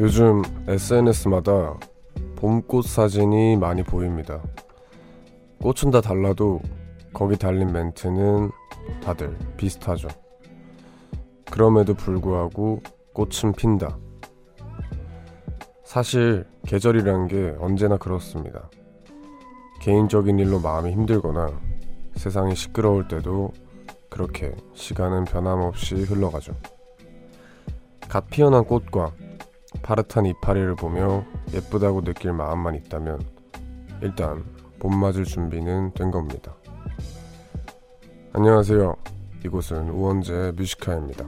요즘 SNS마다 봄꽃 사진이 많이 보입니다. 꽃은 다 달라도 거기 달린 멘트는 다들 비슷하죠. 그럼에도 불구하고 꽃은 핀다. 사실 계절이란 게 언제나 그렇습니다. 개인적인 일로 마음이 힘들거나 세상이 시끄러울 때도 그렇게 시간은 변함없이 흘러가죠. 갓 피어난 꽃과 파릇한 이파리를 보며 예쁘다고 느낄 마음만 있다면 일단 봄 맞을 준비는 된 겁니다. 안녕하세요. 이곳은 우원재 뮤지카입니다.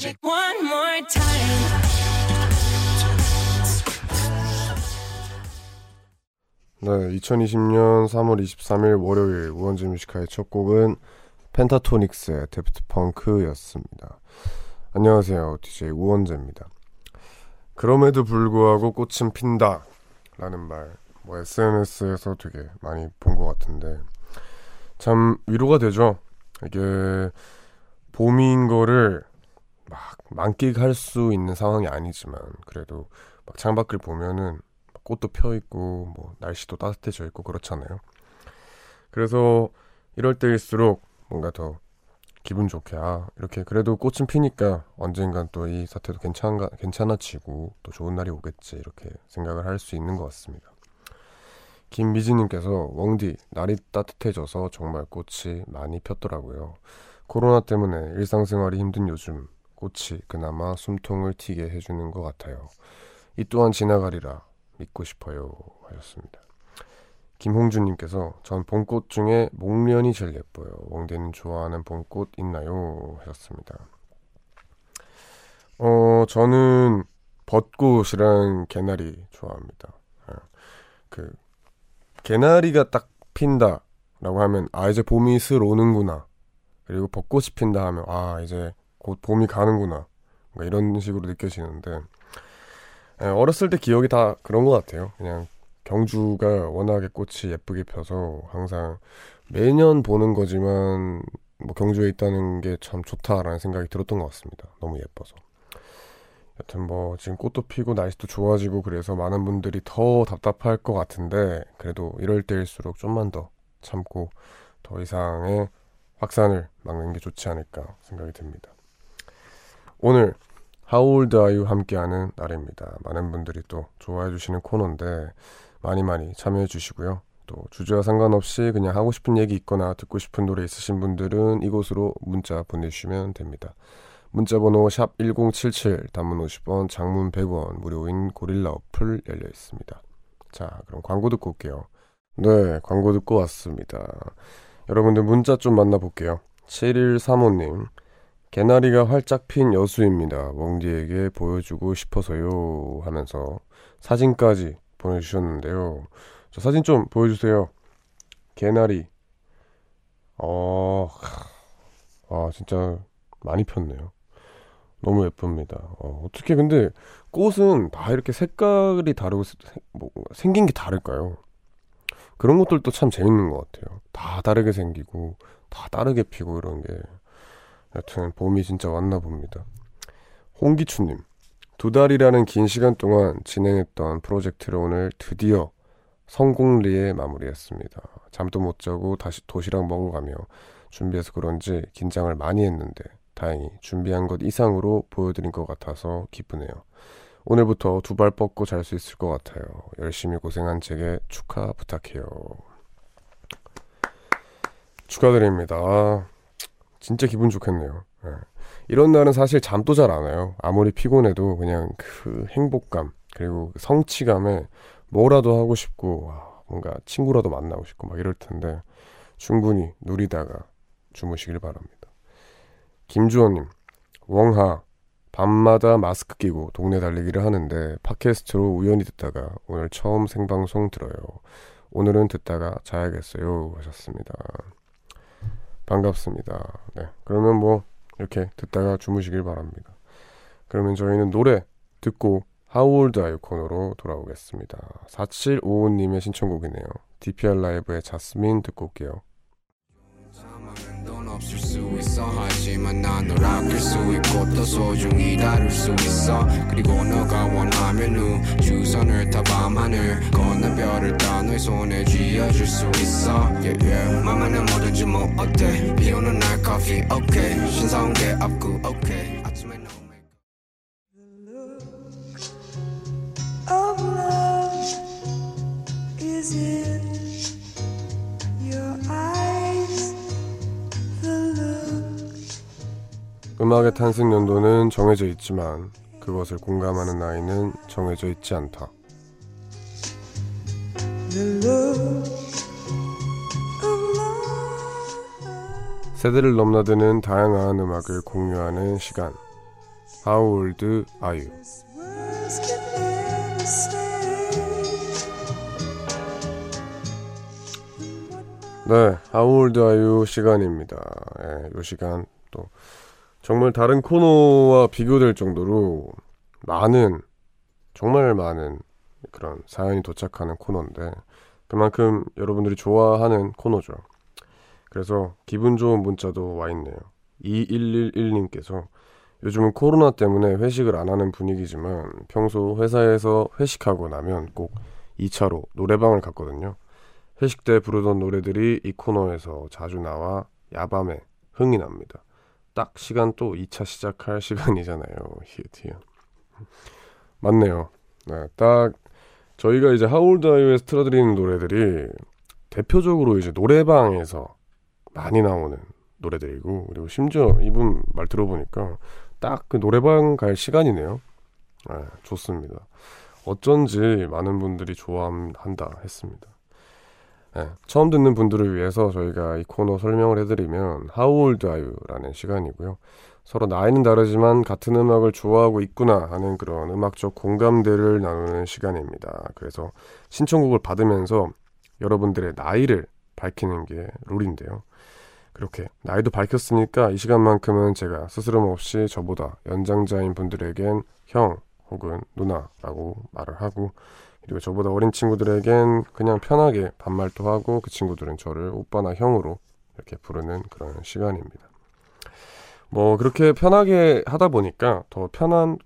One more time. 네, 2020년 3월 23일 월요일 우원재 Music High의 첫 곡은 Pentatonix의 Daft Punk였습니다. 안녕하세요. DJ 우원재입니다. 그럼에도 불구하고 꽃은 핀다 라는 말, 뭐 SNS에서 되게 많이 본 것 같은데 참 위로가 되죠. 이게 봄인 거를 막 만끽할 수 있는 상황이 아니지만 그래도 막 창밖을 보면은 꽃도 펴 있고 뭐 날씨도 따뜻해져 있고 그렇잖아요. 그래서 이럴 때일수록 뭔가 더 기분 좋게 아 이렇게 그래도 꽃은 피니까 언젠간 또 이 사태도 괜찮가 괜찮아지고 또 좋은 날이 오겠지 이렇게 생각을 할 수 있는 것 같습니다. 김미진님께서 웡디 날이 따뜻해져서 정말 꽃이 많이 폈더라고요. 코로나 때문에 일상생활이 힘든 요즘 꽃이 그나마 숨통을 튀게 해주는 것 같아요. 이 또한 지나가리라 믿고 싶어요 하셨습니다. 김홍준님께서 전 봄꽃 중에 목련이 제일 예뻐요. 웡대는 좋아하는 봄꽃 있나요? 하셨습니다. 어 저는 벚꽃이랑 개나리 좋아합니다. 예. 그 개나리가 딱 핀다라고 하면 아 이제 봄이 슬 오는구나. 그리고 벚꽃이 핀다 하면 아 이제 곧 봄이 가는구나. 뭔가 이런 식으로 느껴지는데 예, 어렸을 때 기억이 다 그런 것 같아요. 그냥 경주가 워낙에 꽃이 예쁘게 펴서 항상 매년 보는 거지만 뭐 경주에 있다는 게 참 좋다라는 생각이 들었던 것 같습니다. 너무 예뻐서. 여튼 뭐 지금 꽃도 피고 날씨도 좋아지고 그래서 많은 분들이 더 답답할 것 같은데 그래도 이럴 때일수록 좀만 더 참고 더 이상의 확산을 막는 게 좋지 않을까 생각이 듭니다. 오늘 How old are you 함께하는 날입니다. 많은 분들이 또 좋아해 주시는 코너인데 많이 많이 참여해 주시고요. 또 주제와 상관없이 그냥 하고 싶은 얘기 있거나 듣고 싶은 노래 있으신 분들은 이곳으로 문자 보내주시면 됩니다. 문자 번호 샵 1077, 단문 50원, 장문 100원, 무료인 고릴라 어플 열려 있습니다. 자, 그럼 광고 듣고 올게요. 네, 광고 듣고 왔습니다. 여러분들 문자 좀 만나볼게요. 7135님, 개나리가 활짝 핀 여수입니다. 웡디에게 보여주고 싶어서요. 하면서 사진까지 보내주셨는데요. 저 사진 좀 보여주세요. 개나리. 어, 아, 진짜 많이 폈네요. 너무 예쁩니다. 어, 어떻게 근데 꽃은 다 이렇게 색깔이 다르고 세- 뭐, 생긴 게 다를까요? 그런 것들도 참 재밌는 것 같아요. 다 다르게 생기고 다 다르게 피고 이런 게 여튼 봄이 진짜 왔나 봅니다. 홍기춘님 두 달이라는 긴 시간 동안 진행했던 프로젝트를 오늘 드디어 성공리에 마무리했습니다. 잠도 못 자고 다시 도시락 먹어가며 준비해서 그런지 긴장을 많이 했는데 다행히 준비한 것 이상으로 보여드린 것 같아서 기쁘네요. 오늘부터 두 발 뻗고 잘 수 있을 것 같아요. 열심히 고생한 제게 축하 부탁해요. 축하드립니다. 아, 진짜 기분 좋겠네요. 예. 이런 날은 사실 잠도 잘 안 와요. 아무리 피곤해도 그냥 그 행복감 그리고 그 성취감에 뭐라도 하고 싶고 와, 뭔가 친구라도 만나고 싶고 막 이럴 텐데 충분히 누리다가 주무시길 바랍니다. 김주원님, 웡하 밤마다 마스크 끼고 동네 달리기를 하는데 팟캐스트로 우연히 듣다가 오늘 처음 생방송 들어요. 오늘은 듣다가 자야겠어요 하셨습니다. 반갑습니다. 네, 그러면 뭐 이렇게 듣다가 주무시길 바랍니다. 그러면 저희는 노래 듣고 Are You 코너로 돌아오겠습니다. 4755님의 신청곡이네요. DPR 라이브의 자스민 듣고 올게요. 돈 없을 수 있어. 하지만 난널 아낄 수 있고 또 소중히 다룰 수 있어. 그리고 너가 원하면 우주선을 타 밤하늘 건너 별을 따 너의 손에 쥐어줄 수 있어. Yeah, yeah. 맘에는 뭐든지 뭐비 오는 날 커피 오케이 신사온 게 없고 오케이 아침에 no make 음악의 탄생 연도는 정해져 있지만 그것을 공감하는 나이는 정해져 있지 않다. 세대를 넘나드는 다양한 음악을 공유하는 시간. How old are you? 네, How old are you 시간입니다. 예, 요 시간 또 정말 다른 코너와 비교될 정도로 많은 정말 많은 그런 사연이 도착하는 코너인데 그만큼 여러분들이 좋아하는 코너죠. 그래서 기분 좋은 문자도 와 있네요. 2111님께서 요즘은 코로나 때문에 회식을 안 하는 분위기지만 평소 회사에서 회식하고 나면 꼭 2차로 노래방을 갔거든요. 회식 때 부르던 노래들이 이 코너에서 자주 나와 야밤에 흥이 납니다. 딱 시간 또 2차 시작할 시간이잖아요. 히읗히읗. 맞네요. 네, 딱 저희가 이제 하울드아이유에서 틀어드리는 노래들이 대표적으로 이제 노래방에서 많이 나오는 노래들이고 그리고 심지어 이분 말 들어보니까 딱 그 노래방 갈 시간이네요. 네, 좋습니다. 어쩐지 많은 분들이 좋아한다 했습니다. 네, 처음 듣는 분들을 위해서 저희가 이 코너 설명을 해드리면 How old are you? 라는 시간이고요. 서로 나이는 다르지만 같은 음악을 좋아하고 있구나 하는 그런 음악적 공감대를 나누는 시간입니다. 그래서 신청곡을 받으면서 여러분들의 나이를 밝히는 게 룰인데요. 그렇게 나이도 밝혔으니까 이 시간만큼은 제가 스스럼 없이 저보다 연장자인 분들에겐 형 혹은 누나라고 말을 하고 그리고 저보다 어린 친구들에겐 그냥 편하게 반말도 하고 그 친구들은 저를 오빠나 형으로 이렇게 부르는 그런 시간입니다. 뭐 그렇게 편하게 하다 보니까 더 편한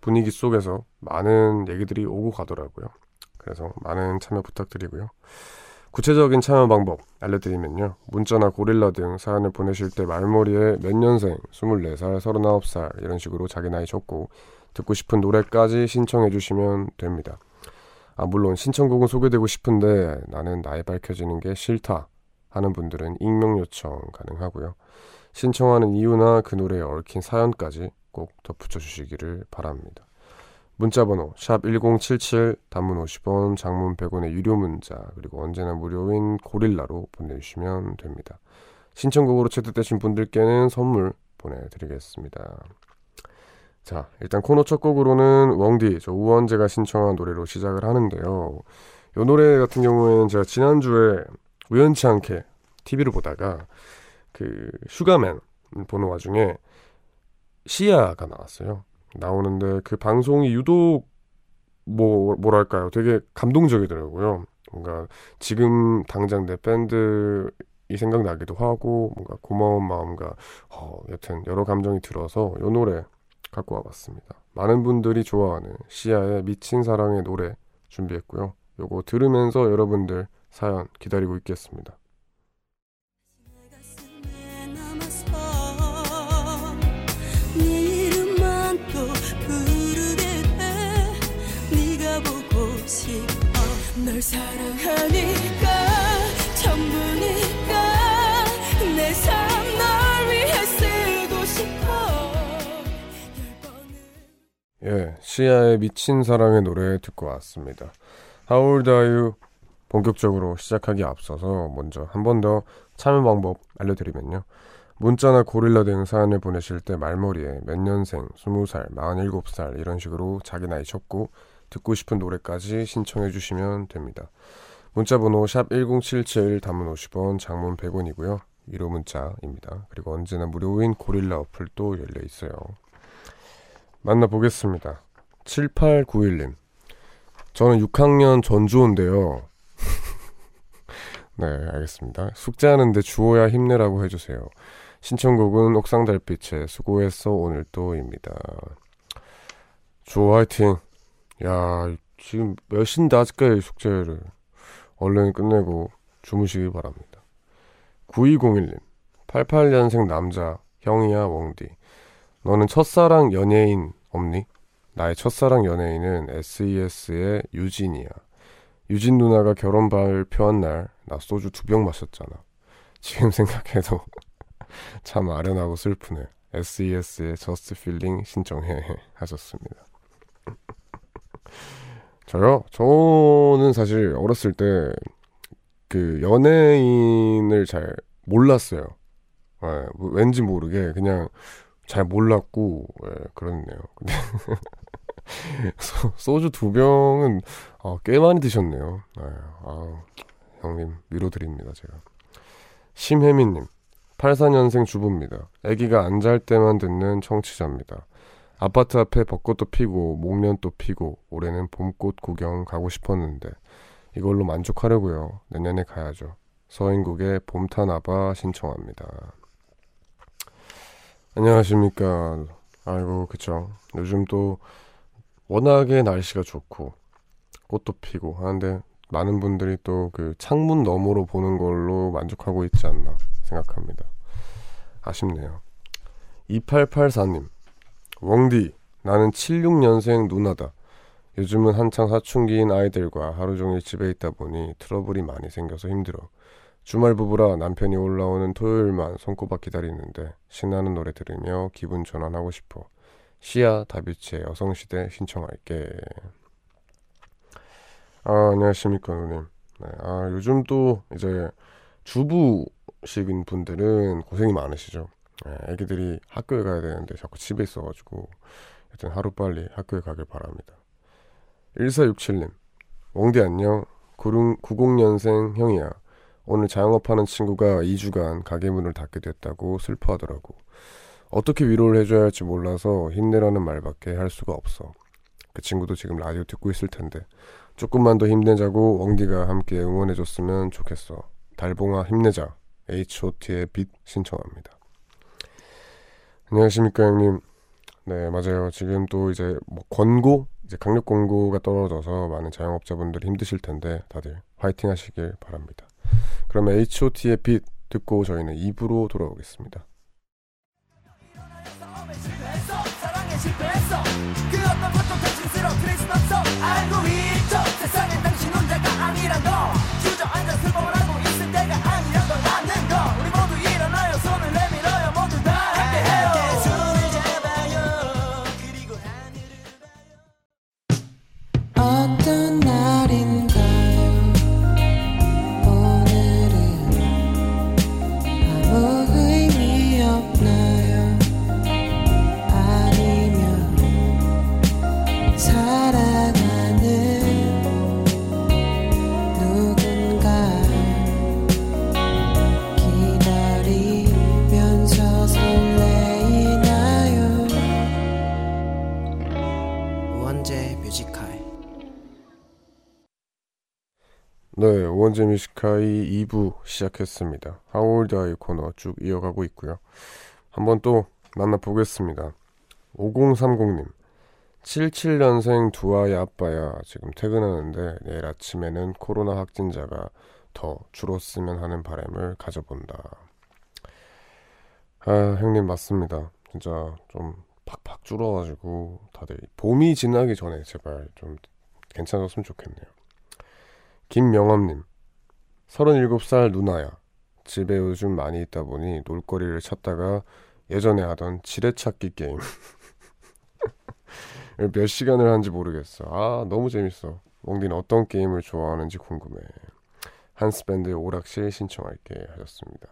분위기 속에서 많은 얘기들이 오고 가더라고요. 그래서 많은 참여 부탁드리고요. 구체적인 참여 방법 알려드리면요. 문자나 고릴라 등 사연을 보내실 때 말머리에 몇 년생, 24살, 39살 이런 식으로 자기 나이 적고 듣고 싶은 노래까지 신청해 주시면 됩니다. 아, 물론 신청곡은 소개되고 싶은데 나는 나이 밝혀지는 게 싫다 하는 분들은 익명 요청 가능하고요. 신청하는 이유나 그 노래에 얽힌 사연까지 꼭 덧붙여 주시기를 바랍니다. 문자 번호 샵1077 단문 50원 장문 100원의 유료 문자 그리고 언제나 무료인 고릴라로 보내주시면 됩니다. 신청곡으로 채택되신 분들께는 선물 보내드리겠습니다. 자 일단 코너 첫 곡으로는 웡디 저 우원재가 신청한 노래로 시작을 하는데요. 이 노래 같은 경우에는 제가 지난주에 우연치 않게 TV를 보다가 그 슈가맨 보는 와중에 씨야가 나왔어요. 나오는데 그 방송이 유독 뭐 뭐랄까요 되게 감동적이더라고요 뭔가 지금 당장 내 밴드 이 생각나기도 하고 뭔가 고마운 마음과 어, 여튼 여러 감정이 들어서 이 노래 갖고 와봤습니다. 많은 분들이 좋아하는 시아의 미친 사랑의 노래 준비했고요. 요거 들으면서 여러분들 사연 기다리고 있겠습니다 예, 시아의 미친 사랑의 노래 듣고 왔습니다. How old are you? 본격적으로 시작하기 앞서서 먼저 한 번 더 참여 방법 알려드리면요. 문자나 고릴라 등 사연을 보내실 때 말머리에 몇 년생, 20살, 47살 이런 식으로 자기 나이 적고 듣고 싶은 노래까지 신청해 주시면 됩니다. 문자 번호 샵1077 단문 50원, 장문 100원이고요. 위로 문자입니다. 그리고 언제나 무료인 고릴라 어플도 열려 있어요. 만나보겠습니다. 7891님. 저는 6학년 전주호인데요. 네, 알겠습니다. 숙제하는데 주호야 힘내라고 해주세요. 신청곡은 옥상 달빛의 수고했어 오늘도입니다. 주호 화이팅. 야, 지금 몇 시인데 아직까지 숙제를 얼른 끝내고 주무시기 바랍니다. 9201님. 88년생 남자 형이야 웡디. 너는 첫사랑 연예인 없니? 나의 첫사랑 연예인은 SES의 유진이야. 유진 누나가 결혼 발표한 날 나 소주 두 병 마셨잖아. 지금 생각해도 참 아련하고 슬프네. SES의 Just Feeling 신청해 하셨습니다. 저요? 저는 사실 어렸을 때 그 연예인을 잘 몰랐어요. 예, 뭐 왠지 모르게 그냥 잘 몰랐고 예, 그렇네요. 근데 소, 소주 두 병은 아, 꽤 많이 드셨네요. 예, 아, 형님 위로드립니다 제가. 심혜민님 84년생 주부입니다. 아기가 안 잘 때만 듣는 청취자입니다. 아파트 앞에 벚꽃도 피고 목련도 피고 올해는 봄꽃 구경 가고 싶었는데 이걸로 만족하려고요. 내년에 가야죠. 서인국의 봄타나바 신청합니다. 안녕하십니까. 아이고 그쵸. 요즘 또 워낙에 날씨가 좋고 꽃도 피고 하는데 많은 분들이 또 그 창문 너머로 보는 걸로 만족하고 있지 않나 생각합니다. 아쉽네요. 2884님. 웡디, 나는 76년생 누나다. 요즘은 한창 사춘기인 아이들과 하루 종일 집에 있다 보니 트러블이 많이 생겨서 힘들어. 주말 부부라 남편이 올라오는 토요일만 손꼽아 기다리는데 신나는 노래 들으며 기분 전환하고 싶어. 시아 다비치의 여성시대 신청할게. 아, 안녕하십니까, 누님. 네, 아, 요즘 또 이제 주부식인 분들은 고생이 많으시죠. 네, 애기들이 학교에 가야 되는데 자꾸 집에 있어가지고 여튼 하루빨리 학교에 가길 바랍니다. 1467님, 웡디 안녕. 90년생 형이야. 오늘 자영업하는 친구가 2주간 가게 문을 닫게 됐다고 슬퍼하더라고. 어떻게 위로를 해줘야 할지 몰라서 힘내라는 말밖에 할 수가 없어. 그 친구도 지금 라디오 듣고 있을 텐데 조금만 더 힘내자고 웡디가 함께 응원해줬으면 좋겠어. 달봉아 힘내자. H.O.T의 빛 신청합니다. 안녕하십니까 형님. 네 맞아요. 지금 또 이제 뭐 권고 이제 강력 권고가 떨어져서 많은 자영업자분들 힘드실 텐데 다들 화이팅 하시길 바랍니다. 그러면 H.O.T의 빛 듣고 저희는 2부로 돌아오겠습니다. 그 네, 오원재 뮤지카이 2부 시작했습니다. 하울드아이 코너 쭉 이어가고 있고요. 한번 또 만나보겠습니다. 5030님. 77년생 두 아이 아빠야. 지금 퇴근하는데 내일 아침에는 코로나 확진자가 더 줄었으면 하는 바람을 가져본다. 아, 형님 맞습니다. 진짜 좀 팍팍 줄어가지고 다들 봄이 지나기 전에 제발 좀 괜찮았으면 좋겠네요. 김명엄님, 37살 누나야. 집에 요즘 많이 있다 보니 놀거리를 찾다가 예전에 하던 지뢰찾기 게임. 몇 시간을 하는지 모르겠어. 아, 너무 재밌어. 몽디는 어떤 게임을 좋아하는지 궁금해. 한스밴드의 오락실 신청할게 하셨습니다.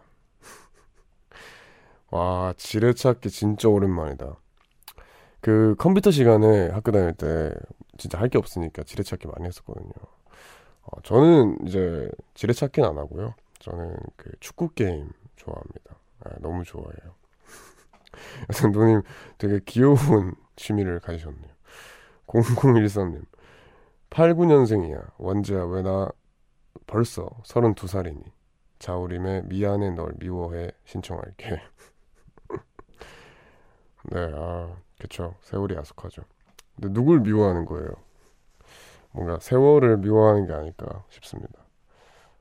와, 지뢰찾기 진짜 오랜만이다. 그 컴퓨터 시간에 학교 다닐 때 진짜 할 게 없으니까 지뢰찾기 많이 했었거든요. 어, 저는 이제 지뢰 찾기는 안 하고요. 저는 그 축구 게임 좋아합니다. 아, 너무 좋아해요. 여튼 누님 되게 귀여운 취미를 가지셨네요. 0013님. 89년생이야. 원지야, 왜 나 벌써 32살이니? 자우림의 미안해 널 미워해 신청할게. 네, 아, 그쵸. 세월이 야속하죠. 근데 누굴 미워하는 거예요? 뭔가 세월을 미워하는 게 아닐까 싶습니다.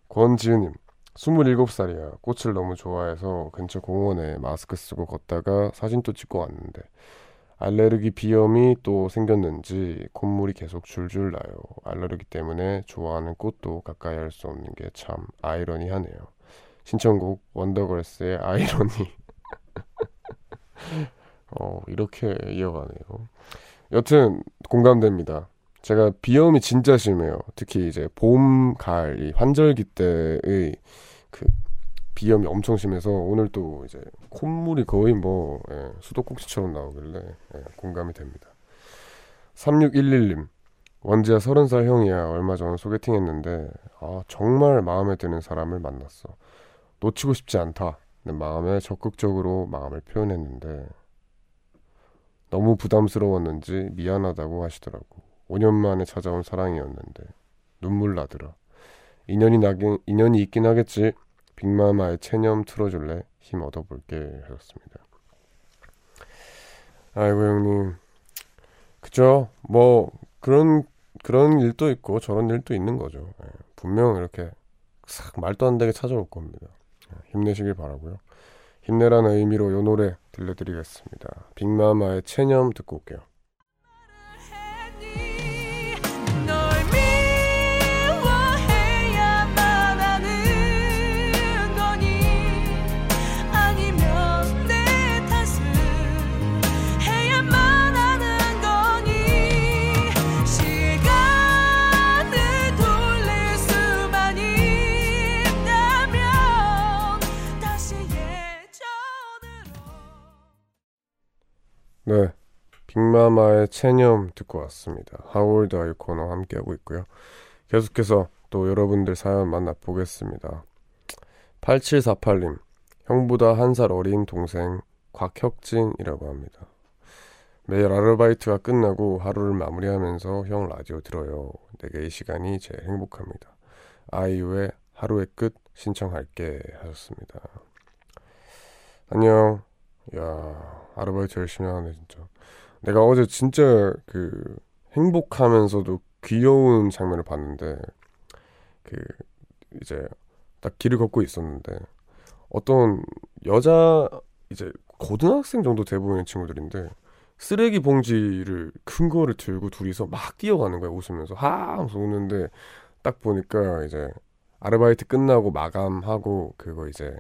권지은님, 27살이야. 꽃을 너무 좋아해서 근처 공원에 마스크 쓰고 걷다가 사진도 찍고 왔는데 알레르기 비염이 또 생겼는지 콧물이 계속 줄줄 나요. 알레르기 때문에 좋아하는 꽃도 가까이 할 수 없는 게 참 아이러니하네요. 신청곡 원더걸스의 아이러니. 어, 이렇게 이어가네요. 여튼 공감됩니다. 제가 비염이 진짜 심해요. 특히 이제 봄, 가을 이 환절기 때의 그 비염이 엄청 심해서 오늘 또 이제 콧물이 거의 뭐 예, 수도꼭지처럼 나오길래 예, 공감이 됩니다. 3611님 원지야 30살 형이야 얼마 전 소개팅 했는데 아 정말 마음에 드는 사람을 만났어 놓치고 싶지 않다 내 마음에 적극적으로 마음을 표현했는데 너무 부담스러웠는지 미안하다고 하시더라고 5년 만에 찾아온 사랑이었는데 눈물 나더라 인연이 나긴 인연이 있긴 하겠지 빅마마의 체념 틀어줄래? 힘 얻어볼게 하셨습니다. 아이고 형님, 그죠? 뭐 그런 그런 일도 있고 저런 일도 있는 거죠. 예, 분명 이렇게 싹 말도 안 되게 찾아올 겁니다. 예, 힘내시길 바라고요. 힘내라는 의미로 요 노래 들려드리겠습니다. 빅마마의 체념 듣고 올게요. 네. 빅마마의 체념 듣고 왔습니다. 하울드 아이 코너 함께하고 있고요. 계속해서 또 여러분들 사연 만나보겠습니다. 8748님, 형보다 한 살 어린 동생 곽혁진이라고 합니다. 매일 아르바이트가 끝나고 하루를 마무리하면서 형 라디오 들어요. 내게 이 시간이 제일 행복합니다. 아이유의 하루의 끝 신청할게 하셨습니다. 안녕. 야, 아르바이트 열심히 하네, 진짜. 내가 어제 진짜 그 행복하면서도 귀여운 장면을 봤는데 그 이제 딱 길을 걷고 있었는데 어떤 여자 이제 고등학생 정도 돼 보이는 친구들인데 쓰레기 봉지를 큰 거를 들고 둘이서 막 뛰어가는 거야 웃으면서 하 하면서 웃는데 딱 보니까 이제 아르바이트 끝나고 마감하고 그거 이제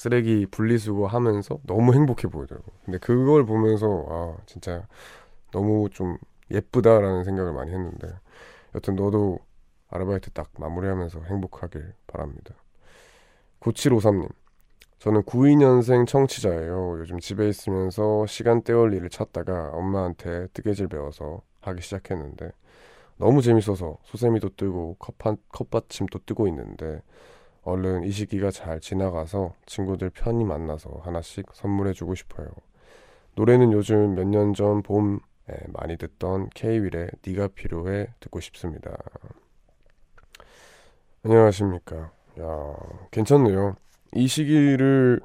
쓰레기 분리수거 하면서 너무 행복해 보이더라고. 근데 그걸 보면서 아 진짜 너무 좀 예쁘다라는 생각을 많이 했는데 여튼 너도 아르바이트 딱 마무리하면서 행복하길 바랍니다. 9753님 저는 92년생 청취자예요. 요즘 집에 있으면서 시간 때울 일을 찾다가 엄마한테 뜨개질 배워서 하기 시작했는데 너무 재밌어서 소세미도 뜨고 컵한, 컵받침도 뜨고 있는데 얼른 이 시기가 잘 지나가서 친구들 편히 만나서 하나씩 선물해주고 싶어요. 노래는 요즘 몇 년 전 봄에 많이 듣던 K-윌의 네가 필요해 듣고 싶습니다. 안녕하십니까. 야, 괜찮네요. 이 시기를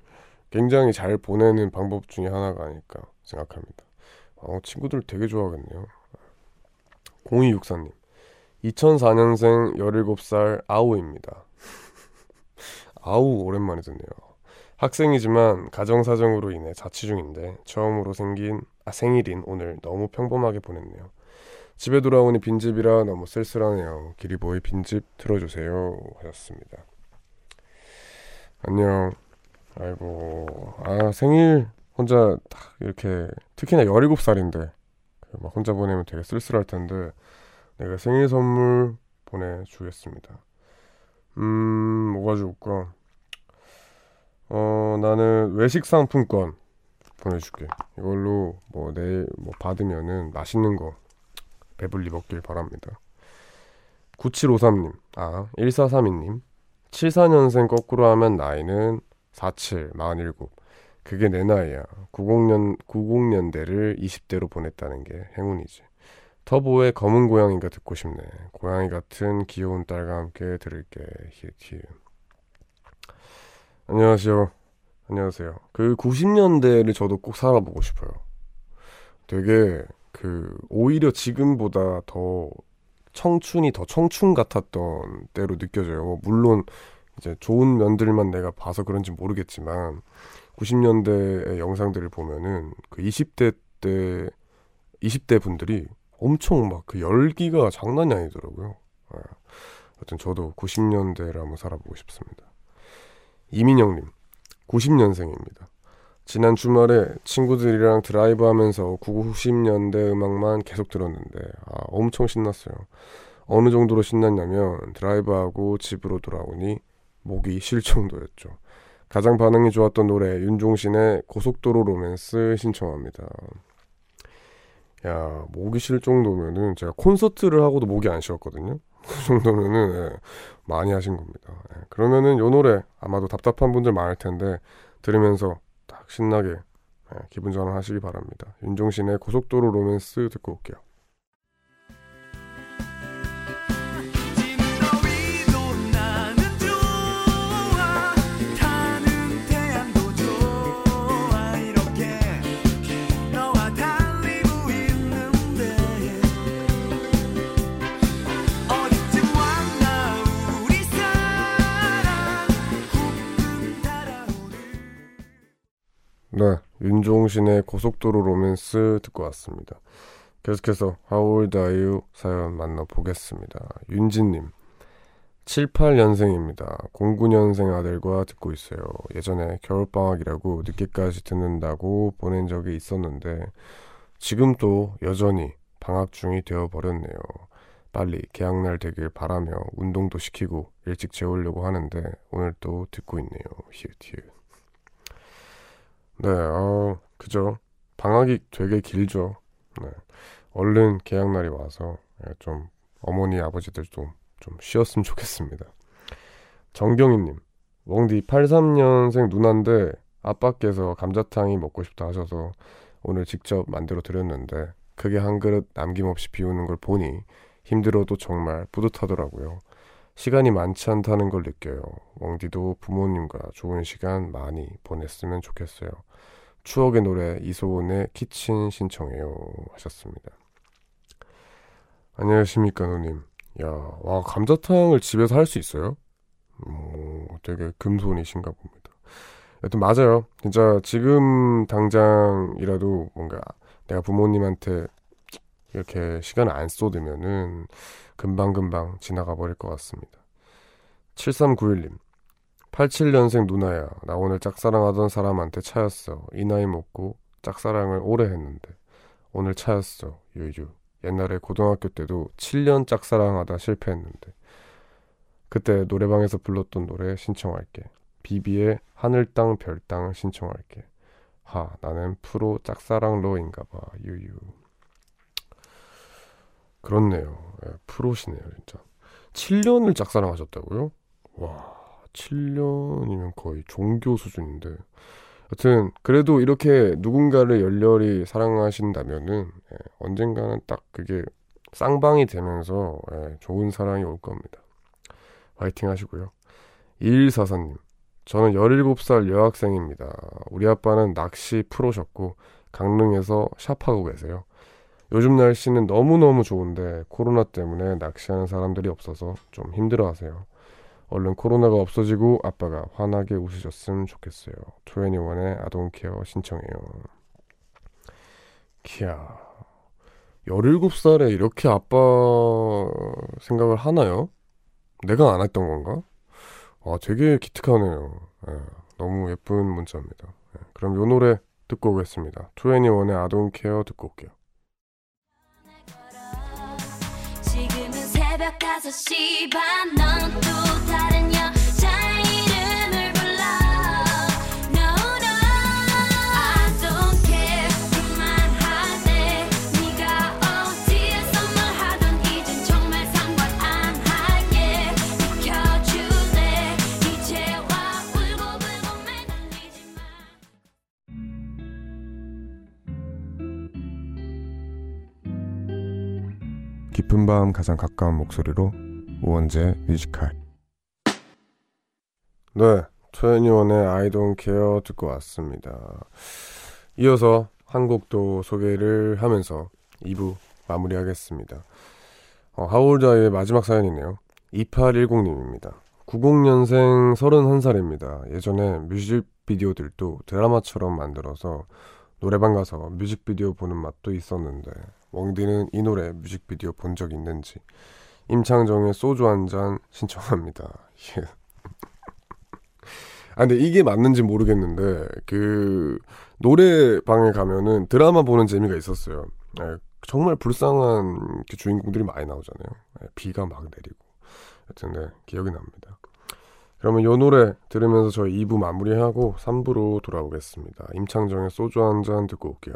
굉장히 잘 보내는 방법 중에 하나가 아닐까 생각합니다. 어, 친구들 되게 좋아하겠네요. 0264님. 2004년생 17살 아우입니다. 아우 오랜만에 듣네요. 학생이지만 가정 사정으로 인해 자취 중인데 처음으로 생긴 아 생일인 오늘 너무 평범하게 보냈네요. 집에 돌아오니 빈집이라 너무 쓸쓸하네요. 기리보이 빈집 틀어주세요 하셨습니다. 안녕. 아이고 아 생일 혼자 딱 이렇게 특히나 17살인데 막 혼자 보내면 되게 쓸쓸할 텐데 내가 생일 선물 보내주겠습니다. 음, 뭐가 좋을까? 어, 나는 외식 상품권 보내줄게. 이걸로 뭐 내일 뭐 받으면은 맛있는 거 배불리 먹길 바랍니다. 9753님, 아, 1432님. 74년생 거꾸로 하면 나이는 47, 47. 그게 내 나이야. 90년, 90년대를 20대로 보냈다는 게 행운이지. 터보의 검은 고양이가 듣고 싶네. 고양이 같은 귀여운 딸과 함께 들을게. 히읗 안녕하세요. 안녕하세요. 그 90년대를 저도 꼭 살아보고 싶어요. 되게 그 오히려 지금보다 더 청춘이 더 청춘 같았던 때로 느껴져요. 물론 이제 좋은 면들만 내가 봐서 그런지 모르겠지만 90년대의 영상들을 보면은 그 20대 때 20대 분들이 엄청 막 그 열기가 장난이 아니더라고요. 예. 하여튼 저도 90년대를 한번 살아보고 싶습니다. 이민영님, 90년생입니다. 지난 주말에 친구들이랑 드라이브 하면서 90년대 음악만 계속 들었는데, 아, 엄청 신났어요. 어느 정도로 신났냐면, 드라이브하고 집으로 돌아오니 목이 쉴 정도였죠. 가장 반응이 좋았던 노래, 윤종신의 고속도로 로맨스 신청합니다. 야, 목이 쉴 정도면은 제가 콘서트를 하고도 목이 안 쉬었거든요. 그 정도면은 예, 많이 하신 겁니다. 예, 그러면은 요 노래 아마도 답답한 분들 많을 텐데 들으면서 딱 신나게 예, 기분 전환하시기 바랍니다. 윤종신의 고속도로 로맨스 듣고 올게요. 네, 윤종신의 고속도로 로맨스 듣고 왔습니다. 계속해서 How old are you? 사연 만나보겠습니다. 윤진님, 7, 8년생입니다. 09년생 아들과 듣고 있어요. 예전에 겨울방학이라고 늦게까지 듣는다고 보낸 적이 있었는데, 지금 또 여전히 방학 중이 되어버렸네요. 빨리 개학날 되길 바라며 운동도 시키고 일찍 재우려고 하는데, 오늘 또 듣고 있네요. 히읗, 히읗. 네, 어, 그죠. 방학이 되게 길죠. 네. 얼른 개학 날이 와서 예, 좀 어머니 아버지들도 좀 쉬었으면 좋겠습니다. 정경희님, 웡디 83년생 누나인데 아빠께서 감자탕이 먹고 싶다 하셔서 오늘 직접 만들어 드렸는데 크게 한 그릇 남김없이 비우는 걸 보니 힘들어도 정말 뿌듯하더라고요. 시간이 많지 않다는 걸 느껴요. 웡디도 부모님과 좋은 시간 많이 보냈으면 좋겠어요. 추억의 노래 이소은의 키친 신청해요 하셨습니다. 안녕하십니까 누님. 야, 와 감자탕을 집에서 할 수 있어요? 오, 되게 금손이신가 봅니다. 여튼 맞아요. 진짜 지금 당장이라도 뭔가 내가 부모님한테 이렇게 시간을 안 쏟으면은 금방금방 지나가 버릴 것 같습니다. 7391님. 87년생 누나야. 나 오늘 짝사랑하던 사람한테 차였어. 이 나이 먹고 짝사랑을 오래 했는데. 오늘 차였어. 유유. 옛날에 고등학교 때도 7년 짝사랑하다 실패했는데. 그때 노래방에서 불렀던 노래 신청할게. 비비의 하늘 땅 별 땅을 신청할게. 하, 나는 프로 짝사랑러인가 봐. 유유. 그렇네요. 예, 프로시네요, 진짜. 7년을 짝사랑하셨다고요? 와, 7년이면 거의 종교 수준인데. 여튼 그래도 이렇게 누군가를 열렬히 사랑하신다면은 예, 언젠가는 딱 그게 쌍방이 되면서 예, 좋은 사랑이 올 겁니다. 화이팅 하시고요. 2144님. 저는 17살 여학생입니다. 우리 아빠는 낚시 프로셨고 강릉에서 샵하고 계세요. 요즘 날씨는 너무너무 좋은데 코로나 때문에 낚시하는 사람들이 없어서 좀 힘들어하세요. 얼른 코로나가 없어지고 아빠가 환하게 웃으셨으면 좋겠어요. 21의 아동케어 신청해요. 키야 17살에 이렇게 아빠 생각을 하나요? 내가 안 했던 건가? 아, 되게 기특하네요. 예, 너무 예쁜 문자입니다. 예, 그럼 요 노래 듣고 오겠습니다. 21의 아동케어 듣고 올게요. 새벽 5시 반넌 또 깊은 밤 가장 가까운 목소리로 우원재 뮤지컬 네, 21의 I don't care 듣고 왔습니다. 이어서 한 곡도 소개를 하면서 2부 마무리하겠습니다. 어, 하울자의 마지막 사연이네요. 2810님입니다. 90년생 31살입니다. 예전에 뮤직비디오들도 드라마처럼 만들어서 노래방 가서 뮤직비디오 보는 맛도 있었는데 웡디는 이 노래 뮤직비디오 본 적 있는지 임창정의 소주 한 잔 신청합니다. 예. 아 근데 이게 맞는지 모르겠는데 그 노래방에 가면은 드라마 보는 재미가 있었어요. 예, 정말 불쌍한 그 주인공들이 많이 나오잖아요. 예, 비가 막 내리고. 하여튼 네, 기억이 납니다. 그러면 요 노래 들으면서 저희 2부 마무리하고 3부로 돌아오겠습니다. 임창정의 소주 한 잔 듣고 올게요.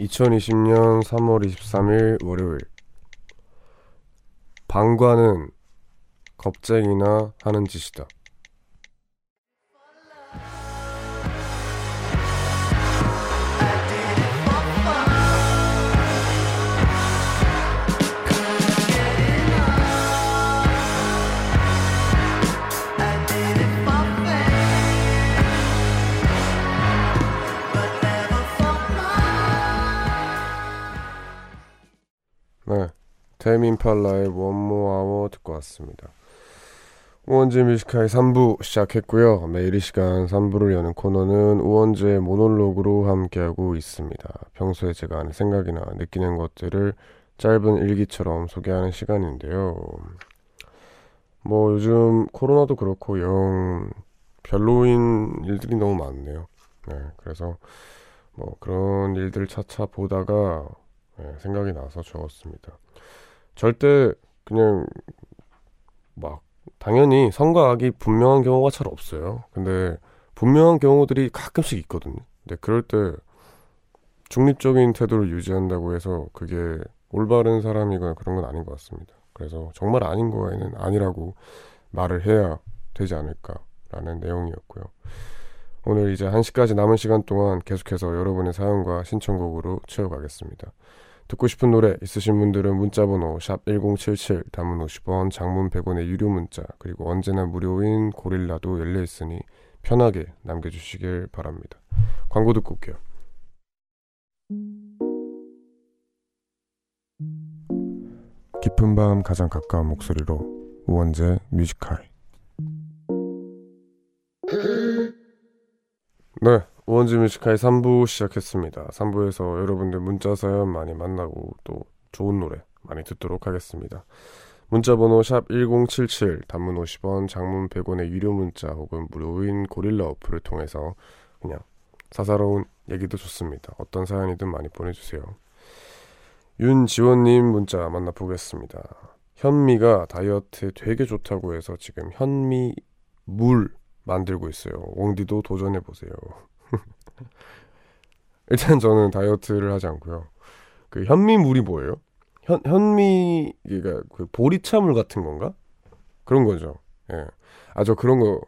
2020년 3월 23일 월요일 방과는 겁쟁이나 하는 짓이다. Tame Impala의 One More Hour 듣고 왔습니다. 우원재 Music High의 3부 시작했고요. 매일 이 시간 3부를 여는 코너는 우원재의 모놀로그로 함께하고 있습니다. 평소에 제가 하는 생각이나 느끼는 것들을 짧은 일기처럼 소개하는 시간인데요. 뭐 요즘 코로나도 그렇고 영 별로인 일들이 너무 많네요. 네, 그래서 뭐 그런 일들 차차 보다가 네, 생각이 나서 적었습니다. 절대 그냥 막 당연히 선과 악이 분명한 경우가 잘 없어요. 근데 분명한 경우들이 가끔씩 있거든요. 근데 그럴 때 중립적인 태도를 유지한다고 해서 그게 올바른 사람이거나 그런 건 아닌 것 같습니다. 그래서 정말 아닌 거에는 아니라고 말을 해야 되지 않을까라는 내용이었고요. 오늘 이제 1시까지 남은 시간 동안 계속해서 여러분의 사연과 신청곡으로 채워가겠습니다. 듣고 싶은 노래 있으신 분들은 문자번호 샵 1077 단문 50원 장문 100원의 유료 문자 그리고 언제나 무료인 고릴라도 열려있으니 편하게 남겨주시길 바랍니다. 광고 듣고 올게요. 깊은 밤 가장 가까운 목소리로 우원재 뮤지컬 네, 우원재 뮤지컬 3부 시작했습니다. 3부에서 여러분들 문자 사연 많이 만나고 또 좋은 노래 많이 듣도록 하겠습니다. 문자 번호 샵 1077 단문 50원 장문 100원의 유료 문자 혹은 무료인 고릴라 어플을 통해서 그냥 사사로운 얘기도 좋습니다. 어떤 사연이든 많이 보내주세요. 윤지원님 문자 만나보겠습니다. 현미가 다이어트에 되게 좋다고 해서 지금 현미 물 만들고 있어요. 웡디도 도전해보세요. 일단 저는 다이어트를 하지 않고요. 그 현미물이 뭐예요? 현, 현미, 그러니까 그 보리차물 같은 건가? 그런 거죠. 예. 아, 저 그런 거,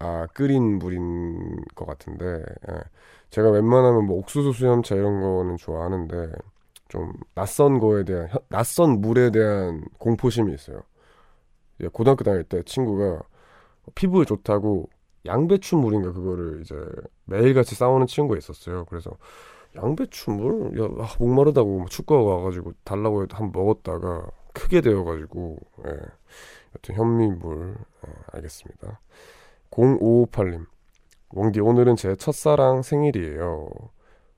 아, 끓인 물인 것 같은데, 예. 제가 웬만하면 뭐 옥수수 수염차 이런 거는 좋아하는데, 좀 낯선 거에 대한, 현- 낯선 물에 대한 공포심이 있어요. 예, 고등학교 다닐 때 친구가 피부에 좋다고 양배추 물인가 그거를 이제 매일같이 싸우는 친구가 있었어요. 그래서 양배추물? 야, 아, 목마르다고 막 축구하고 와가지고 달라고 해도 한번 먹었다가 크게 되어가지고, 예. 여튼 현미물, 예, 알겠습니다. 0558님. 웡디, 오늘은 제 첫사랑 생일이에요.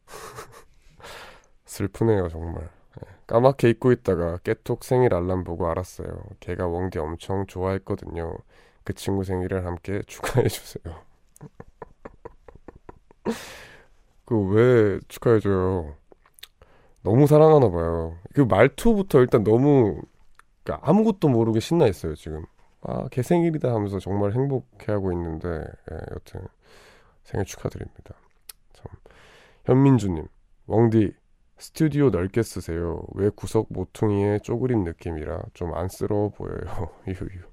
슬프네요, 정말. 예, 까맣게 잊고 있다가 깨톡 생일 알람 보고 알았어요. 걔가 웡디 엄청 좋아했거든요. 그 친구 생일을 함께 축하해 주세요. 그 왜 축하해 줘요? 너무 사랑하나 봐요. 그 말투부터 일단 너무 그러니까 아무것도 모르게 신나 있어요 지금. 아, 걔 생일이다 하면서 정말 행복해하고 있는데 예, 여튼 생일 축하드립니다. 참 현민주님, 웡디 스튜디오 넓게 쓰세요. 왜 구석 모퉁이에 쪼그린 느낌이라 좀 안쓰러워 보여요. 유유.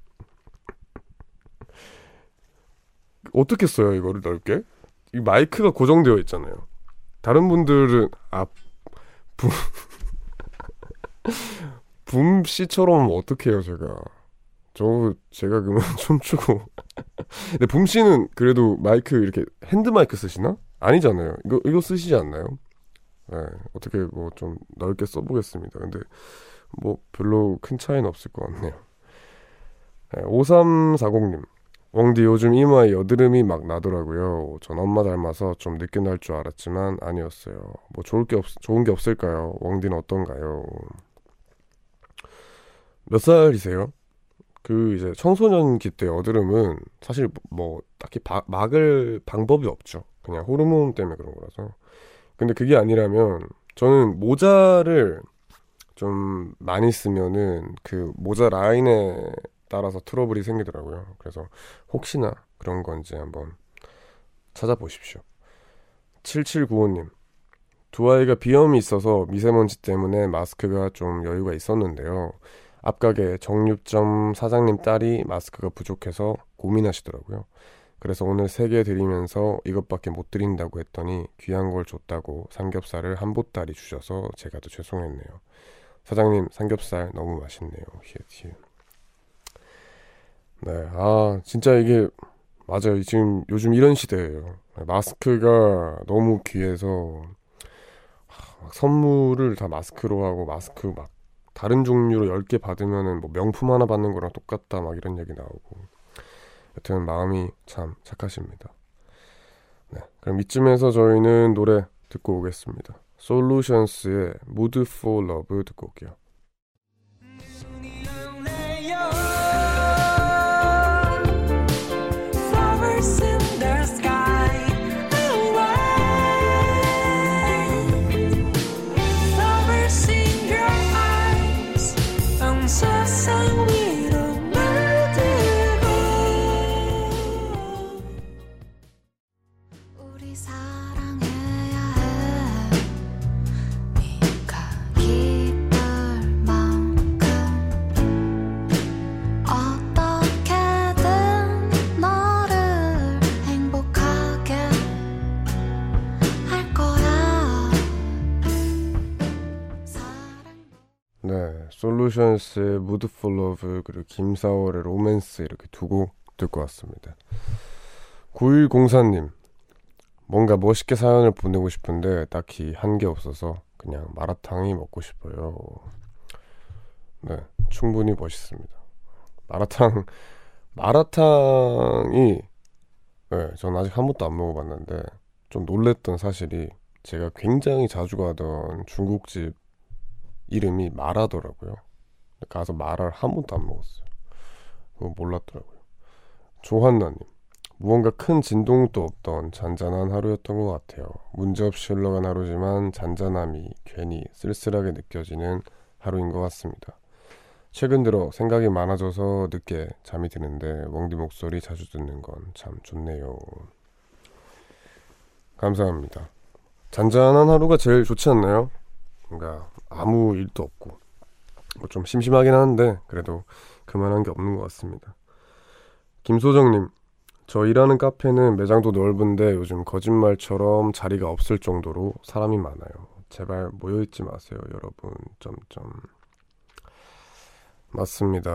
어떻게 써요 이거를 넓게? 이 마이크가 고정되어 있잖아요. 다른 분들은 아 붐, 붐 씨처럼 어떻게 해요 제가? 저 제가 그러면 춤추고. 근데 붐 씨는 그래도 마이크 이렇게 핸드 마이크 쓰시나? 아니잖아요. 이거 이거 쓰시지 않나요? 네, 어떻게 뭐 좀 넓게 써보겠습니다. 근데 뭐 별로 큰 차이는 없을 것 같네요. 네, 5340님. 웡디 요즘 이마에 여드름이 막 나더라고요. 전 엄마 닮아서 좀 늦게 날 줄 알았지만 아니었어요. 뭐 좋을 게 없, 좋은 게 없을까요? 웡디는 어떤가요? 몇 살이세요? 그 이제 청소년기 때 여드름은 사실 뭐 딱히 바- 막을 방법이 없죠. 그냥 호르몬 때문에 그런 거라서. 근데 그게 아니라면 저는 모자를 좀 많이 쓰면은 그 모자 라인에 따라서 트러블이 생기더라고요. 그래서 혹시나 그런 건지 한번 찾아보십시오. 7795님. 두 아이가 비염이 있어서 미세먼지 때문에 마스크가 좀 여유가 있었는데요. 앞가게 정육점 사장님 딸이 마스크가 부족해서 고민하시더라고요. 그래서 오늘 세 개 드리면서 이것밖에 못 드린다고 했더니 귀한 걸 줬다고 삼겹살을 한 보따리 주셔서 제가 더 죄송했네요. 사장님 삼겹살 너무 맛있네요. 히읗 네, 아 진짜 이게 맞아요. 지금 요즘 이런 시대예요. 마스크가 너무 귀해서 하, 막 선물을 다 마스크로 하고 마스크 막 다른 종류로 10개 받으면은 뭐 명품 하나 받는 거랑 똑같다 막 이런 얘기 나오고 여튼 마음이 참 착하십니다. 네, 그럼 이쯤에서 저희는 노래 듣고 오겠습니다. 솔루션스의 Mood for Love 듣고 올게요. 솔루션스의 for Love 그리고 김사월의 로맨스 이렇게 두 곡 듣고 왔습니다. 9104님 뭔가 멋있게 사연을 보내고 싶은데 딱히 한 게 없어서 그냥 마라탕이 먹고 싶어요. 네, 충분히 멋있습니다. 마라탕 마라탕이 네, 전 아직 한 번도 안 먹어봤는데 좀 놀랬던 사실이 제가 굉장히 자주 가던 중국집 이름이 마라더라고요. 가서 마라를 한 번도 안 먹었어요. 그거 몰랐더라고요. 조한나님. 무언가 큰 진동도 없던 잔잔한 하루였던 것 같아요. 문제없이 흘러간 하루지만 잔잔함이 괜히 쓸쓸하게 느껴지는 하루인 것 같습니다. 최근 들어 생각이 많아져서 늦게 잠이 드는데 웡디 목소리 자주 듣는 건 참 좋네요. 감사합니다. 잔잔한 하루가 제일 좋지 않나요? 뭔가 아무 일도 없고 뭐 좀 심심하긴 한데 그래도 그만한 게 없는 것 같습니다. 김소정님, 저 일하는 카페는 매장도 넓은데 요즘 거짓말처럼 자리가 없을 정도로 사람이 많아요. 제발 모여있지 마세요, 여러분. 점점. 맞습니다.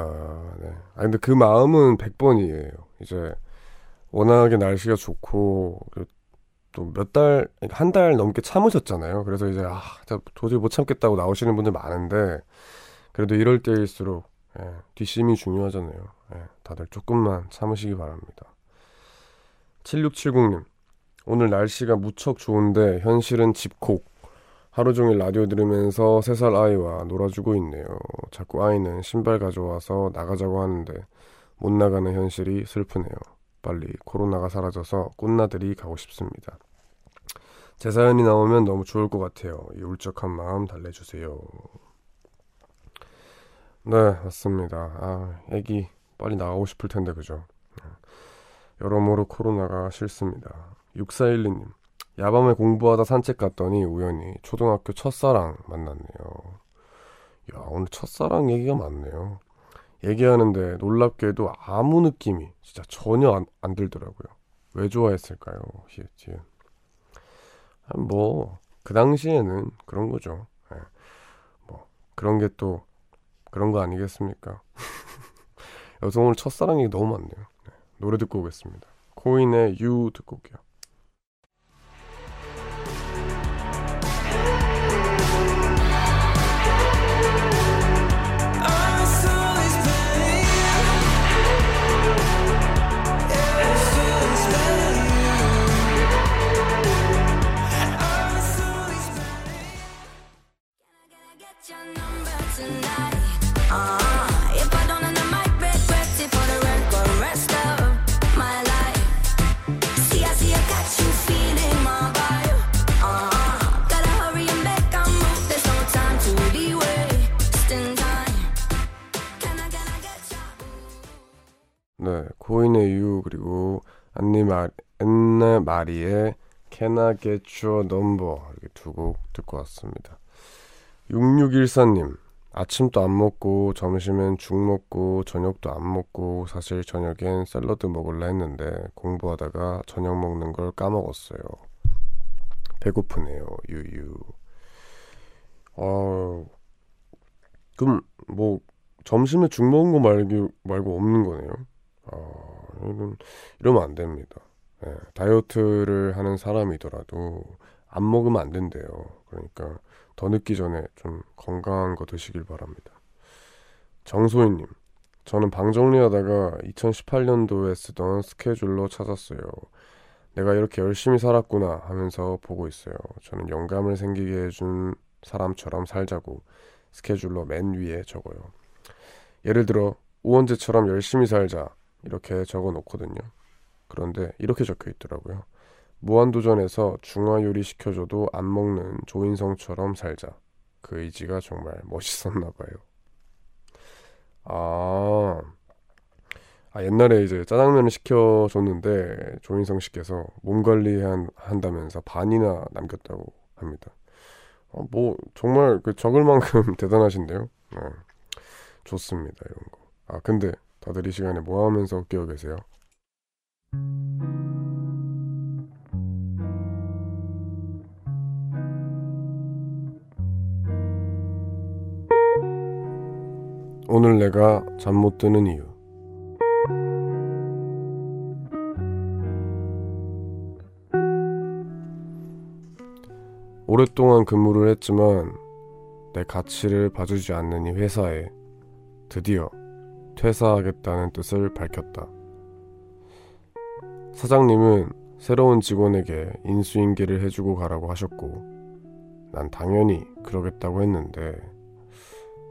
네. 아 근데 그 마음은 100번이에요. 이제 워낙에 날씨가 좋고 그리고 또몇 달, 한 달 넘게 참으셨잖아요. 그래서 이제, 아, 도저히 못 참겠다고 나오시는 분들 많은데, 그래도 이럴 때일수록, 예, 뒷심이 중요하잖아요. 예, 다들 조금만 참으시기 바랍니다. 7670님, 오늘 날씨가 무척 좋은데, 현실은 집콕. 하루 종일 라디오 들으면서 3살 아이와 놀아주고 있네요. 자꾸 아이는 신발 가져와서 나가자고 하는데, 못 나가는 현실이 슬프네요. 빨리 코로나가 사라져서 꽃나들이 가고 싶습니다. 제 사연이 나오면 너무 좋을 것 같아요. 이 울적한 마음 달래주세요. 네, 맞습니다. 아, 애기 빨리 나가고 싶을 텐데, 그죠? 네. 여러모로 코로나가 싫습니다. 6412님, 야밤에 공부하다 산책 갔더니 우연히 초등학교 첫사랑 만났네요. 야, 오늘 첫사랑 얘기가 많네요. 얘기하는데 놀랍게도 아무 느낌이 진짜 전혀 안, 안 들더라고요. 왜 좋아했을까요? 히읗 뭐, 그 당시에는 그런 거죠. 예. 뭐, 그런 게 또, 그런 거 아니겠습니까? 여성 오늘 첫사랑 얘기 너무 많네요. 네. 노래 듣고 오겠습니다. 코인의 유 듣고 올게요. I Get Your Number 이렇게 두 곡 듣고 왔습니다. 6614님 아침도 안 먹고 점심엔 죽 먹고 저녁도 안 먹고 사실 저녁엔 샐러드 먹을라 했는데 공부하다가 저녁 먹는 걸 까먹었어요. 배고프네요. 유유. 어 그럼 뭐 점심에 죽 먹은 거 말고 말고 없는 거네요. 아, 이런, 이러면 안 됩니다. 예, 다이어트를 하는 사람이더라도 안 먹으면 안 된대요. 그러니까 더 늦기 전에 좀 건강한 거 드시길 바랍니다. 정소희님, 저는 방 정리하다가 2018년도에 쓰던 스케줄로 찾았어요. 내가 이렇게 열심히 살았구나 하면서 보고 있어요. 저는 영감을 생기게 해준 사람처럼 살자고 스케줄로 맨 위에 적어요. 예를 들어 우원재처럼 열심히 살자 이렇게 적어 놓거든요. 그런데 이렇게 적혀 있더라고요. 무한도전에서 중화 요리 시켜줘도 안 먹는 조인성처럼 살자. 그 의지가 정말 멋있었나 봐요. 아, 아 옛날에 이제 짜장면을 시켜줬는데 조인성 씨께서 몸 관리 한다면서 반이나 남겼다고 합니다. 어, 뭐 정말 그 적을 만큼 대단하신데요. 네. 좋습니다 이런 거. 아 근데 다들 이 시간에 뭐 하면서 깨어 계세요? 오늘 내가 잠 못 드는 이유. 오랫동안 근무를 했지만 내 가치를 봐주지 않는 이 회사에 드디어 퇴사하겠다는 뜻을 밝혔다. 사장님은 새로운 직원에게 인수인계를 해주고 가라고 하셨고, 난 당연히 그러겠다고 했는데,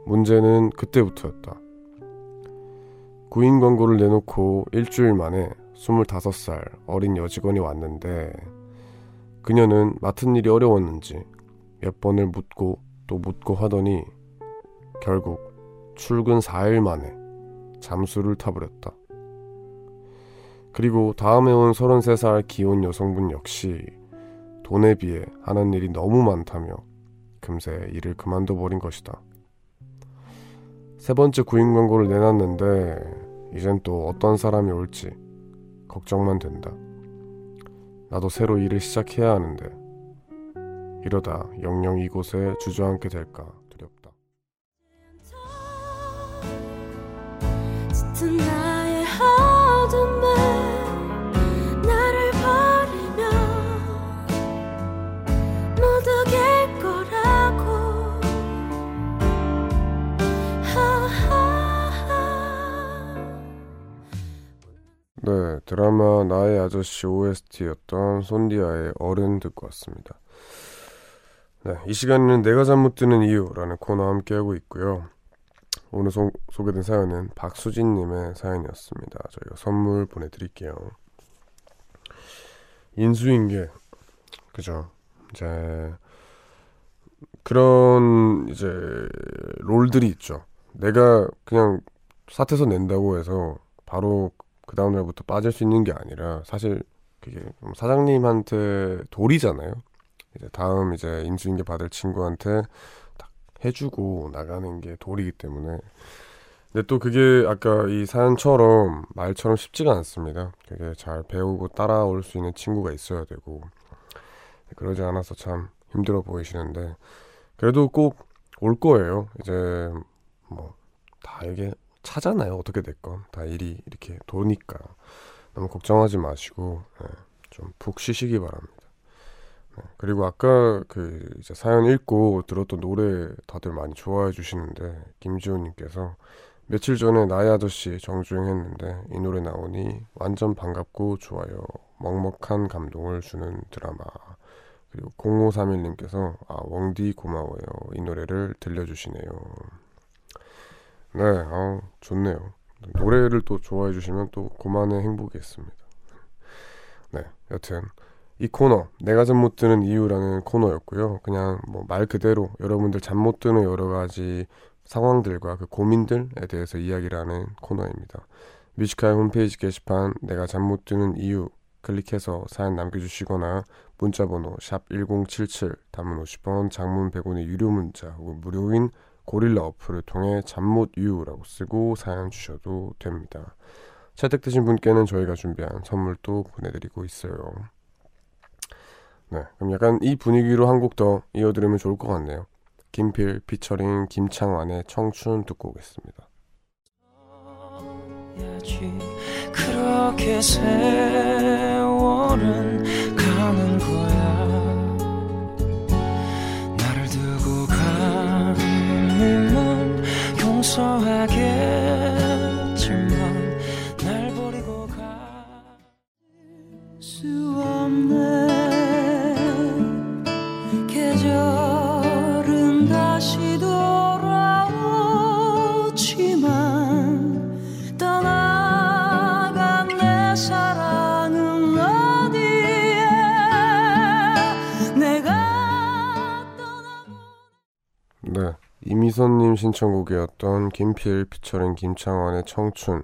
문제는 그때부터였다. 구인 광고를 내놓고 일주일 만에 25살 어린 여직원이 왔는데, 그녀는 맡은 일이 어려웠는지 몇 번을 묻고 또 묻고 하더니, 결국 출근 4일 만에 잠수를 타버렸다. 그리고 다음에 온 33살 기혼 여성분 역시 돈에 비해 하는 일이 너무 많다며 금세 일을 그만둬 버린 것이다. 세 번째 구인 광고를 내놨는데 이젠 또 어떤 사람이 올지 걱정만 된다. 나도 새로 일을 시작해야 하는데 이러다 영영 이곳에 주저앉게 될까 네, 드라마 나의 아저씨 OST였던 손디아의 어른 듣고 왔습니다. 네, 이 시간에는 내가 잠 못 드는 이유라는 코너 함께하고 있고요. 오늘 소, 소개된 사연은 박수진님의 사연이었습니다. 저희가 선물 보내드릴게요. 인수인계, 그죠? 이제 그런 이제 롤들이 있죠. 내가 그냥 사태서 낸다고 해서 바로 그 다음 날부터 빠질 수 있는 게 아니라 사실 그게 좀 사장님한테 돌이잖아요. 이제 다음 이제 인수인계 받을 친구한테 딱 해주고 나가는 게 돌이기 때문에. 근데 또 그게 아까 이 사연처럼 말처럼 쉽지가 않습니다. 그게 잘 배우고 따라올 수 있는 친구가 있어야 되고 그러지 않아서 참 힘들어 보이시는데 그래도 꼭 올 거예요. 이제 뭐 다 이게 차잖아요. 어떻게 됐건 다 일이 이렇게 도니까 너무 걱정하지 마시고 예, 좀푹 쉬시기 바랍니다. 네, 그리고 아까 그 이제 사연 읽고 들었던 노래 다들 많이 좋아해 주시는데 김지호님께서 며칠 전에 나의 아저씨 정주행 했는데 이 노래 나오니 완전 반갑고 좋아요. 먹먹한 감동을 주는 드라마. 그리고 0531님께서 아 웡디 고마워요. 이 노래를 들려주시네요. 네, 아 좋네요. 노래를 또 좋아해 주시면 또 고만의 행복이겠습니다. 네, 여튼 이 코너 내가 잠 못 드는 이유라는 코너였고요. 그냥 뭐 말 그대로 여러분들 잠 못 드는 여러 가지 상황들과 그 고민들에 대해서 이야기를 하는 코너입니다. Music High의 홈페이지 게시판 내가 잠 못 드는 이유 클릭해서 사연 남겨주시거나 문자번호 샵 1077 단문 50원 장문 100원의 유료 문자 혹은 무료인 고릴라 어플을 통해 잠못 유라고 쓰고 사연 주셔도 됩니다. 채택되신 분께는 저희가 준비한 선물도 보내드리고 있어요. 네, 그럼 약간 이 분위기로 한 곡 더 이어들으면 좋을 것 같네요. 김필 피처링 김창완의 청춘 듣고 오겠습니다. 그렇게 세월은 가는 거야 용서하 이미선님 신청곡이었던 김필 피처링 김창완의 청춘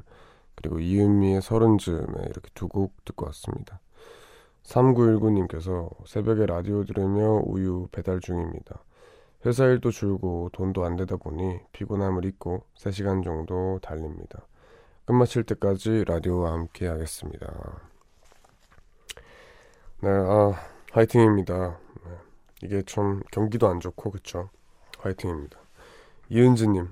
그리고 이은미의 서른즈음에 이렇게 두 곡 듣고 왔습니다. 3919님께서 새벽에 라디오 들으며 우유 배달 중입니다. 회사 일도 줄고 돈도 안 되다 보니 피곤함을 잊고 3시간 정도 달립니다. 끝마칠 때까지 라디오와 함께 하겠습니다. 네, 아, 화이팅입니다. 네, 이게 좀 경기도 안 좋고, 그쵸? 화이팅입니다. 이은지님,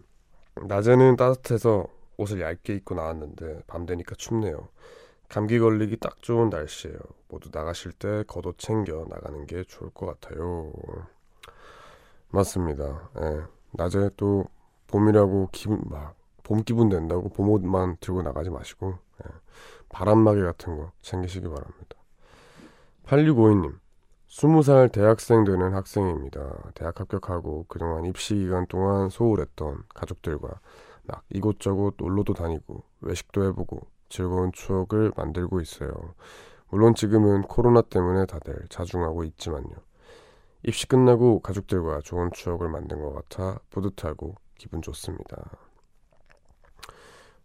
낮에는 따뜻해서 옷을 얇게 입고 나왔는데 밤 되니까 춥네요. 감기 걸리기 딱 좋은 날씨예요. 모두 나가실 때 겉옷 챙겨 나가는 게 좋을 것 같아요. 맞습니다. 예. 낮에 또 봄이라고 기분 막 봄 기분 낸다고 봄옷만 들고 나가지 마시고 예. 바람막이 같은 거 챙기시기 바랍니다. 8652님 20살 대학생 되는 학생입니다. 대학 합격하고 그동안 입시 기간 동안 소홀했던 가족들과 막 이곳저곳 놀러도 다니고 외식도 해보고 즐거운 추억을 만들고 있어요. 물론 지금은 코로나 때문에 다들 자중하고 있지만요. 입시 끝나고 가족들과 좋은 추억을 만든 것 같아 뿌듯하고 기분 좋습니다.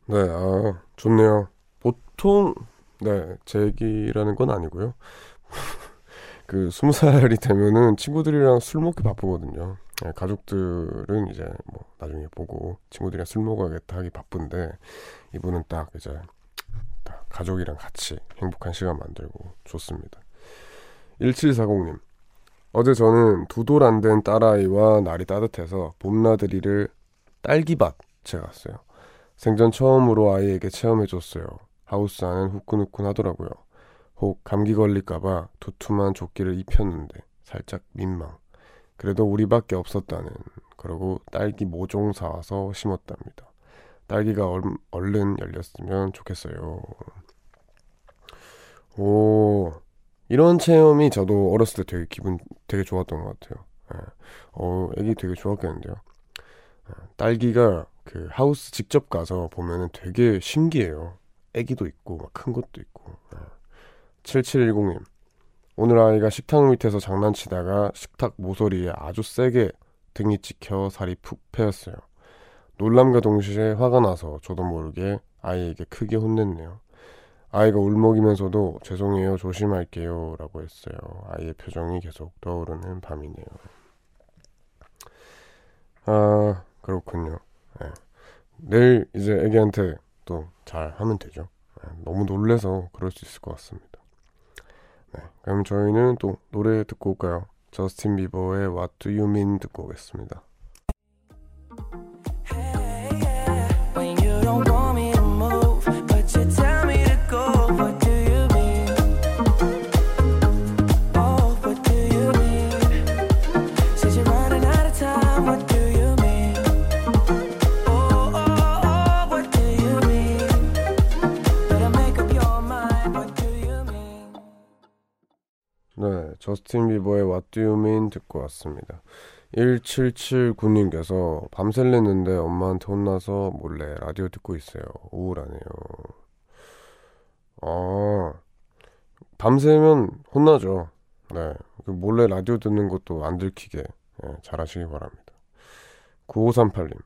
네, 아, 좋네요. 보통, 네, 제 얘기라는 건 아니고요. 그, 스무 살이 되면은 친구들이랑 술 먹기 바쁘거든요. 네, 가족들은 이제 뭐 나중에 보고 친구들이랑 술 먹어야겠다 하기 바쁜데 이분은 딱 이제 딱 가족이랑 같이 행복한 시간 만들고 좋습니다. 1740님 어제 저는 두 돌 안 된 딸아이와 날이 따뜻해서 봄나들이를 딸기밭에 갔어요. 생전 처음으로 아이에게 체험해줬어요. 하우스 안은 후끈후끈 하더라고요. 혹 감기 걸릴까봐 두툼한 조끼를 입혔는데 살짝 민망. 그래도 우리밖에 없었다는. 그러고 딸기 모종 사와서 심었답니다. 딸기가 얼, 얼른 열렸으면 좋겠어요. 오, 이런 체험이 저도 어렸을 때 되게 기분 되게 좋았던 것 같아요. 예. 어, 애기 되게 좋았겠는데요. 예, 딸기가 그 하우스 직접 가서 보면은 되게 신기해요. 애기도 있고 막 큰 것도 있고. 예. 7710님. 오늘 아이가 식탁 밑에서 장난치다가 식탁 모서리에 아주 세게 등이 찍혀 살이 푹 패였어요. 놀람과 동시에 화가 나서 저도 모르게 아이에게 크게 혼냈네요. 아이가 울먹이면서도 죄송해요, 조심할게요 라고 했어요. 아이의 표정이 계속 떠오르는 밤이네요. 아, 그렇군요. 예. 내일 이제 애기한테 또 잘 하면 되죠. 예, 너무 놀래서 그럴 수 있을 것 같습니다. 네, 그럼 저희는 또 노래 듣고 올까요? 저스틴 비버의 What Do You Mean 듣고 오겠습니다. 저스틴 비버의 What Do You Mean 듣고 왔습니다. 1779님께서 밤샐랬는데 엄마한테 혼나서 몰래 라디오 듣고 있어요. 우울하네요. 아, 밤새면 혼나죠. 네, 그 몰래 라디오 듣는 것도 안 들키게 예, 잘하시기 바랍니다. 9538님.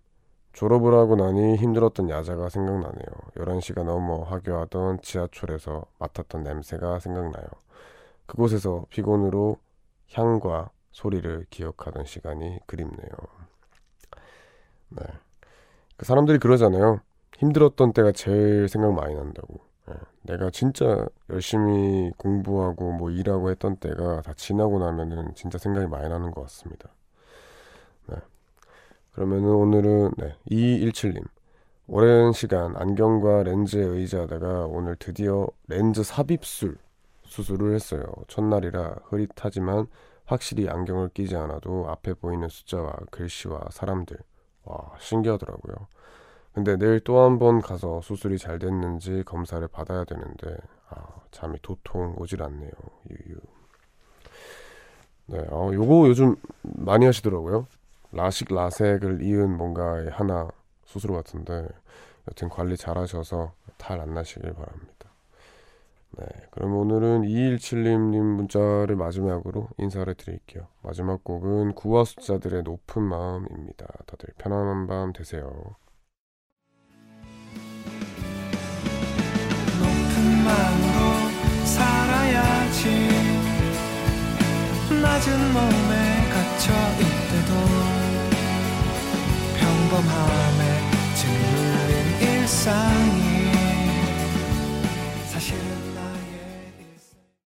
졸업을 하고 나니 힘들었던 야자가 생각나네요. 11시가 넘어 하교하던 지하철에서 맡았던 냄새가 생각나요. 그곳에서 피곤으로 향과 소리를 기억하던 시간이 그립네요. 네. 그 사람들이 그러잖아요. 힘들었던 때가 제일 생각 많이 난다고. 예. 내가 진짜 열심히 공부하고 뭐 일하고 했던 때가 다 지나고 나면은 진짜 생각이 많이 나는 것 같습니다. 네. 그러면은 오늘은 네. 2217님. 오랜 시간 안경과 렌즈에 의지하다가 오늘 드디어 렌즈 삽입술 수술을 했어요. 첫날이라 흐릿하지만 확실히 안경을 끼지 않아도 앞에 보이는 숫자와 글씨와 사람들 와 신기하더라고요. 근데 내일 또 한 번 가서 수술이 잘 됐는지 검사를 받아야 되는데 아 잠이 도통 오질 않네요. 유유. 네, 어, 요거 요즘 많이 하시더라고요. 라식 라섹을 이은 뭔가의 하나 수술 같은데 여튼 관리 잘 하셔서 탈 안 나시길 바랍니다. 네, 그럼 오늘은 2177님 문자를 마지막으로 인사를 드릴게요. 마지막 곡은 구화 숫자들의 높은 마음입니다. 다들 편안한 밤 되세요. 높은 마음으로 살아야지 낮은 몸에 갇혀 있대도 평범함에 짓눌린 일상